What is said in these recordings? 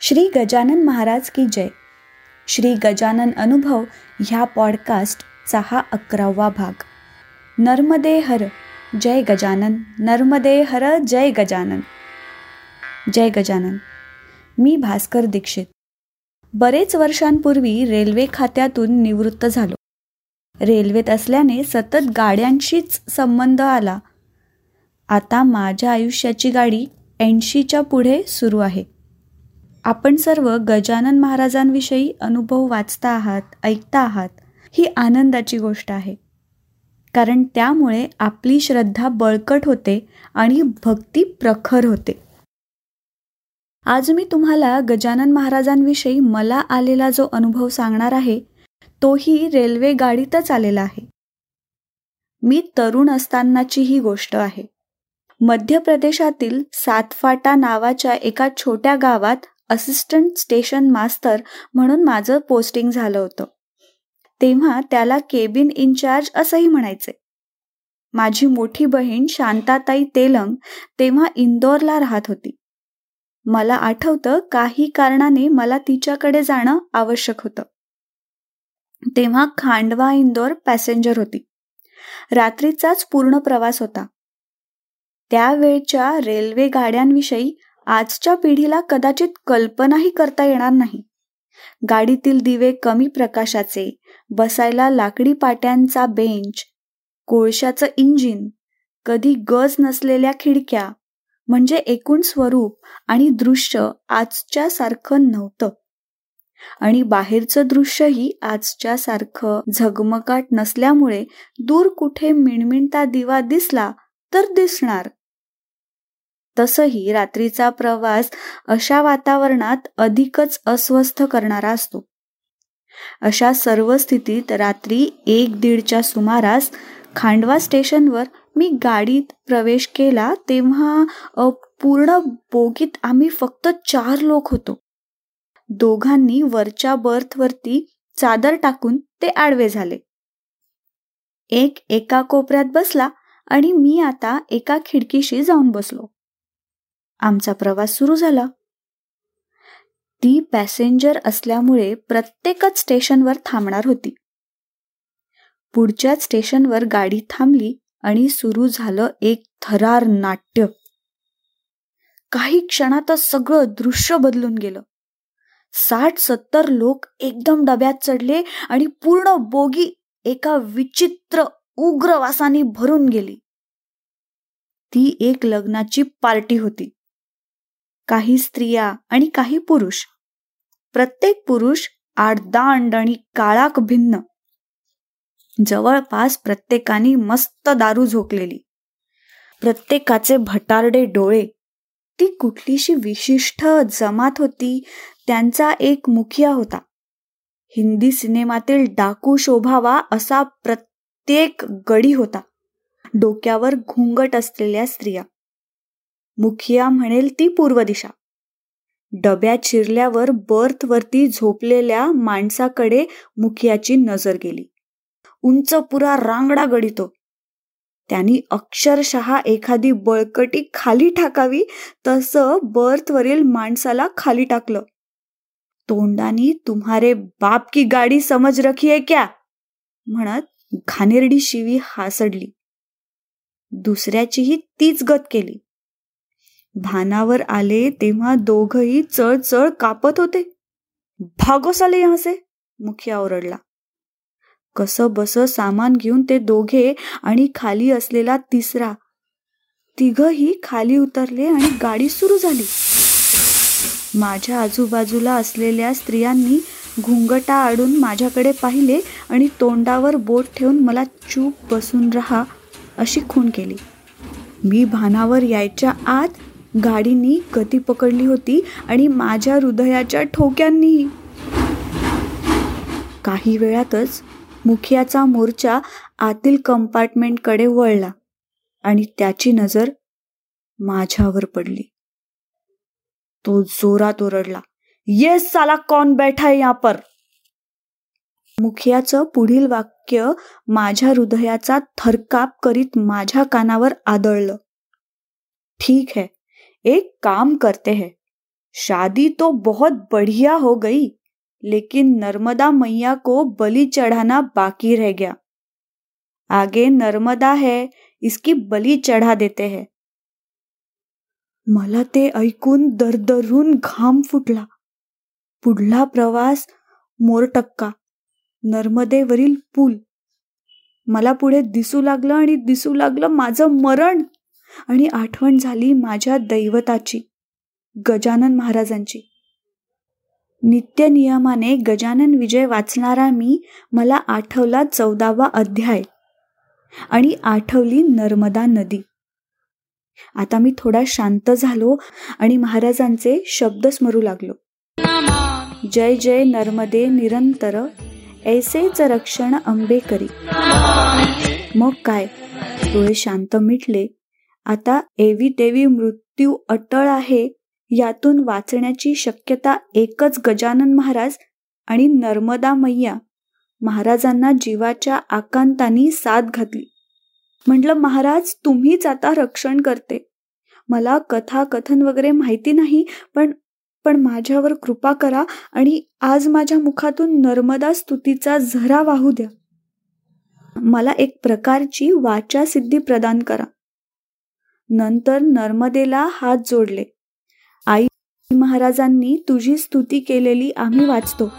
श्री गजानन महाराज की जय. श्री गजानन अनुभव ह्या पॉडकास्टचा हा अकरावा भाग. नर्मदे हर जय गजानन. नर्मदे हर जय गजानन. जय गजानन. मी भास्कर दीक्षित. बरेच वर्षांपूर्वी रेल्वे खात्यातून निवृत्त झालो. रेल्वेत असल्याने सतत गाड्यांशीच संबंध आला. आता माझ्या आयुष्याची गाडी ऐंशीच्या पुढे सुरू आहे. आपण सर्व गजानन महाराजांविषयी अनुभव वाचता आहात ऐकता आहात ही आनंदाची गोष्ट आहे. कारण त्यामुळे आपली श्रद्धा बळकट होते आणि भक्ती प्रखर होते. आज मी तुम्हाला गजानन महाराजांविषयी मला आलेला जो अनुभव सांगणार आहे तोही रेल्वे गाडीतच आलेला आहे. मी तरुण असतानाची ही गोष्ट आहे. मध्य प्रदेशातील सातफाटा नावाच्या एका छोट्या गावात असिस्टंट स्टेशन मास्तर म्हणून माझं पोस्टिंग झालं होतं. तेव्हा त्याला केबिन इन्चार्ज असंही म्हणायचे. माझी मोठी बहीण शांताताई तेलंग तेव्हा इंदोरला राहत होती. मला आठवतं काही कारणाने मला तिच्याकडे जाणं आवश्यक होतं. तेव्हा खांडवा इंदोर पॅसेंजर होती. रात्रीचाच पूर्ण प्रवास होता. त्यावेळच्या रेल्वे गाड्यांविषयी आजच्या पिढीला कदाचित कल्पनाही करता येणार नाही. गाडीतील दिवे कमी प्रकाशाचे बसायला लाकडी पाट्यांचा बेंच कोळशाचं इंजिन कधी गज नसलेल्या खिडक्या म्हणजे एकूण स्वरूप आणि दृश्य आजच्या सारखं नव्हतं. आणि बाहेरचं दृश्यही आजच्या सारखं झगमगाट नसल्यामुळे दूर कुठे मिणमिणता दिवा दिसला तर दिसणार. तसंही रात्रीचा प्रवास अशा वातावरणात अधिकच अस्वस्थ करणारा असतो. अशा सर्व स्थितीत रात्री एक दीडच्या सुमारास खांडवा स्टेशनवर मी गाडीत प्रवेश केला तेव्हा पूर्ण बोगीत आम्ही फक्त चार लोक होतो. दोघांनी वरच्या बर्थवरती चादर टाकून ते आडवे झाले. एक एका कोपऱ्यात बसला आणि मी आता एका खिडकीशी जाऊन बसलो. आमचा प्रवास सुरू झाला. ती पॅसेंजर असल्यामुळे प्रत्येकच स्टेशनवर थांबणार होती. पुढच्याच स्टेशनवर गाडी थांबली आणि सुरू झालं एक थरार नाट्य. काही क्षणातच सगळं दृश्य बदलून गेलं. साठ सत्तर लोक एकदम डब्यात चढले आणि पूर्ण बोगी एका विचित्र उग्र वासाने भरून गेली. ती एक लग्नाची पार्टी होती. काही स्त्रिया आणि काही पुरुष. प्रत्येक पुरुष आडदांड आणि काळाक भिन्न. जवळपास प्रत्येकाने मस्त दारू झोकलेली. प्रत्येकाचे भटारडे डोळे. ती कुठलीशी विशिष्ट जमात होती त्यांचा एक मुखिया होता. हिंदी सिनेमातील डाकू शोभावा असा प्रत्येक गडी होता. डोक्यावर घुंगट असलेल्या स्त्रिया. मुखिया म्हणेल ती पूर्व दिशा डब्यात शिरल्यावर बर्थवरती झोपलेल्या माणसाकडे मुखियाची नजर गेली. उंच पुरा रांगडा गडितो त्यांनी अक्षरशः एखादी बळकटी खाली टाकावी तसं बर्थवरील माणसाला खाली टाकलं. तोंडानी तुम्हारे बाप की गाडी समज रखी क्या? म्हणत घाणेरडी शिवी हासडली. दुसऱ्याचीही तीच गत केली. भानावर आले तेव्हा दोघही चळ कापत होते. भागोस आले यहासे मुखिया ओरडला. कस बस सामान घेऊन ते दोघे आणि खाली असलेला तिसरा. तिघही खाली उतरले आणि गाडी सुरू झाली. माझ्या आजूबाजूला असलेल्या स्त्रियांनी घुंगटा आडून माझ्याकडे पाहिले आणि तोंडावर बोट ठेवून मला चूप बसून राहा अशी खून केली. मी भानावर यायच्या आत गाडीनी गती पकडली होती आणि माझ्या हृदयाच्या ठोक्यांनीही काही वेळातच मुखियाचा मोर्चा आतील कंपार्टमेंटकडे वळला आणि त्याची नजर माझ्यावर पडली. तो जोरात ओरडला ये साला कौन बैठा या पर? मुखियाचं पुढील वाक्य माझ्या हृदयाचा थरकाप करीत माझ्या कानावर आदळलं. ठीक आहे एक काम करते हैं। शादी तो बहुत बढ़िया हो गई लेकिन नर्मदा मैया को बलि चढ़ाना बाकी रह गया। आगे नर्मदा है इसकी बलि चढ़ा देते हैं। मला ते ऐकून दरदरून घाम फुटला। पुढला प्रवास मोरटक्का नर्मदेवरील पूल। मला पुढे दिसू लागलं आणि दिसू लागलं माझं मरण। आणि आठवण झाली माझ्या दैवताची गजानन महाराजांची. नित्य नियमाने गजानन विजय वाचणारा मी मला आठवला चौदावा अध्याय आणि आठवली नर्मदा नदी. आता मी थोडा शांत झालो आणि महाराजांचे शब्द स्मरू लागलो. जय जय नर्मदे निरंतर ऐसेच रक्षण अंबे करी मग काय? डोळे शांत मिटले. आता एवी देवी मृत्यू अटळ आहे यातून वाचण्याची शक्यता एकच गजानन महाराज आणि नर्मदा मैया महाराजांना जीवाच्या आकांतानी साथ घातली. म्हटलं महाराज तुम्हीच आता रक्षण करते. मला कथा कथन वगैरे माहिती नाही पण पण माझ्यावर कृपा करा आणि आज माझ्या मुखातून नर्मदा स्तुतीचा झरा वाहू द्या. मला एक प्रकारची वाचा सिद्धी प्रदान करा. नंतर नर्मदेला हात जोडले. आई महाराजांनी तुझी स्तुती केलेली आम्ही वाचतो.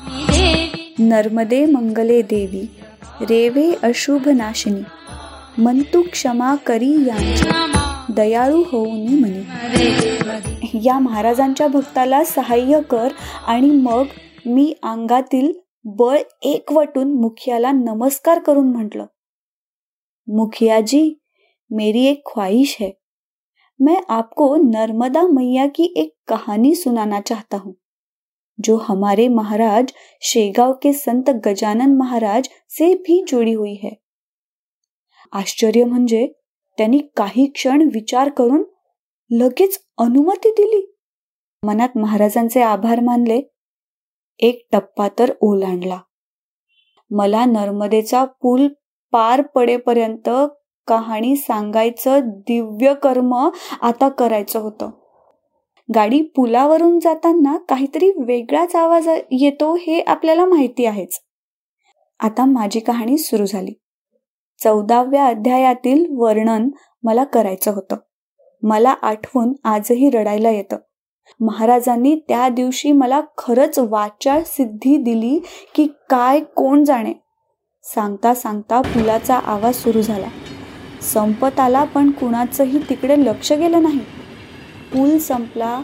नर्मदे मंगले देवी रेवे अशुभ नाशिनी मंतु क्षमा करी यांची दयाळू होऊनी म्हणे या महाराजांच्या भक्ताला सहाय्य कर आणि मग मी अंगातील बळ एकवटून मुखियाला नमस्कार करून म्हटलं मुखियाजी मेरी एक ख्वाहिश है. मैं आपको नर्मदा मैया की एक कहानी सुनाना चाहता हूँ जो हमारे महाराज शेगाव के संत गजानन महाराज से भी जुड़ी हुई है। आश्चर्य म्हणजे त्यांनी काही क्षण विचार करून लगेच अनुमती दिली। मनात महाराजांचे आभार मानले। एक टप्पा तर ओलांडला। मला नर्मदेचा पूल पार पडेपर्यंत कहाणी सांगायचं दिव्य कर्म आता करायचं होतं. गाडी पुलावरून जाताना काहीतरी वेगळाच आवाज येतो हे आपल्याला माहिती आहेच. आता माझी कहाणी सुरू झाली. चौदाव्या अध्यायातील वर्णन मला करायचं होतं. मला आठवून आजही रडायला येतं. महाराजांनी त्या दिवशी मला खरंच वाचा सिद्धी दिली की काय कोण जाणे? सांगता सांगता पुलाचा आवाज सुरू झाला. संपत आला पण कुणाचंही तिकडे लक्ष गेलं नाही. पूल संपला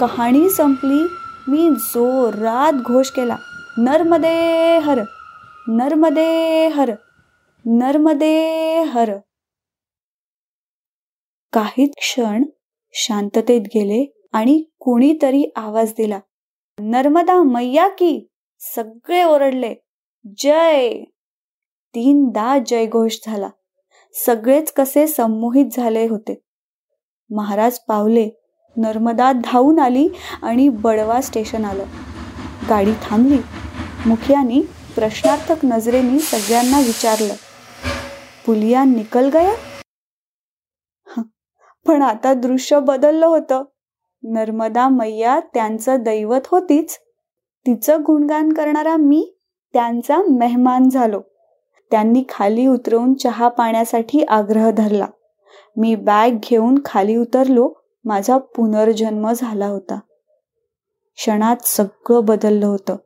कहाणी संपली मी जोरात घोष केला नर्मदे हर नर्मदे हर नर्मदे हर. काही क्षण शांततेत गेले आणि कुणीतरी आवाज दिला नर्मदा मैया की सगळे ओरडले जय. तीनदा जयघोष झाला. सगळेच कसे संमोहित झाले होते. महाराज पावले नर्मदा धावून आली आणि बडवा स्टेशन आलं. गाडी थांबली. मुखियानी प्रश्नार्थक नजरेनी सगळ्यांना विचारलं पुलिया निकल गया? पण आता दृश्य बदललं होतं. नर्मदा मैया त्यांचं दैवत होतीच. तिचं गुणगान करणारा मी त्यांचा मेहमान झालो. त्यांनी खाली उतरवून चहा पाण्यासाठी आग्रह धरला. मी बॅग घेऊन खाली उतरलो. माझा पुनर्जन्म झाला होता. क्षणात सगळं बदललं होतं.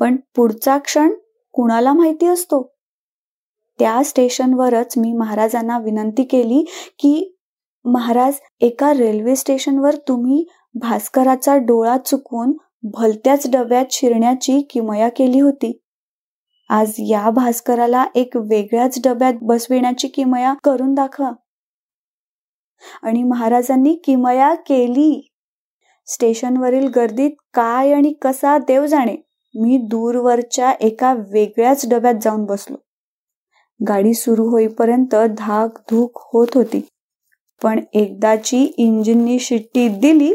पण पुढचा क्षण कुणाला माहिती असतो? त्या स्टेशनवरच मी महाराजांना विनंती केली की महाराज एका रेल्वे स्टेशनवर तुम्ही भास्कराचा डोळा चुकवून भलत्याच डब्यात शिरण्याची किमया केली होती. आज या भास्कराला एक वेगळ्याच डब्यात बसविण्याची किमया करून दाखवा. आणि महाराजांनी किमया केली. स्टेशनवरील गर्दीत काय आणि कसा देव जाणे मी दूरवरच्या एका वेगळ्याच डब्यात जाऊन बसलो. गाडी सुरू होईपर्यंत धाक धूक होत होती. पण एकदाची इंजिननी शिट्टी दिली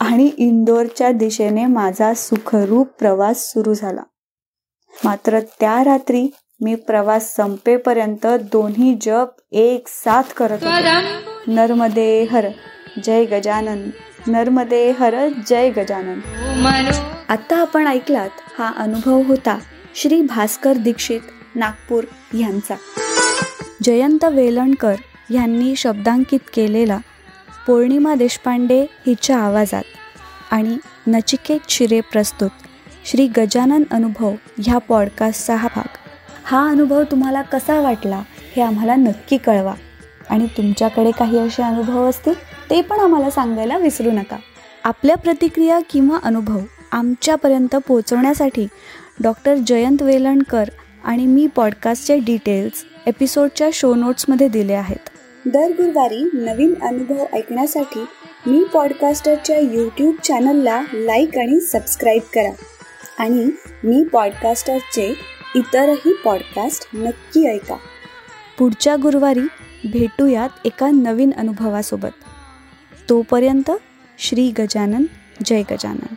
आणि इंदोरच्या दिशेने माझा सुखरूप प्रवास सुरू झाला. मात्र त्या रात्री मी प्रवास संपेपर्यंत दोन्ही जप एक साथ करत होतो. नर्मदे हर जय गजानन. नर्मदे हर जय गजानन. आता आपण ऐकलात हा अनुभव होता श्री भास्कर दीक्षित नागपूर यांचा. जयंत वेलणकर यांनी शब्दांकित केलेला पौर्णिमा देशपांडे हिच्या आवाजात आणि नचिकेत शिरे प्रस्तुत श्री गजानन अनुभव ह्या पॉडकास्टचा हा भाग. हा अनुभव तुम्हाला कसा वाटला हे आम्हाला नक्की कळवा. आणि तुमच्याकडे काही असे अनुभव असतील ते पण आम्हाला सांगायला विसरू नका. आपल्या प्रतिक्रिया किंवा अनुभव आमच्यापर्यंत पोहोचवण्यासाठी डॉक्टर जयंत वेलणकर आणि मी पॉडकास्टचे डिटेल्स एपिसोडच्या शो नोट्समध्ये दिले आहेत. दर गुरुवारी नवीन अनुभव ऐकण्यासाठी मी पॉडकास्टरच्या यूट्यूब चॅनलला लाईक आणि सबस्क्राईब करा. आणि मी पॉडकास्टरचे इतरही पॉडकास्ट नक्की ऐका. पुढच्या गुरुवारी भेटूयात एका नवीन अनुभवासोबत. तोपर्यंत श्री गजानन जय गजानन.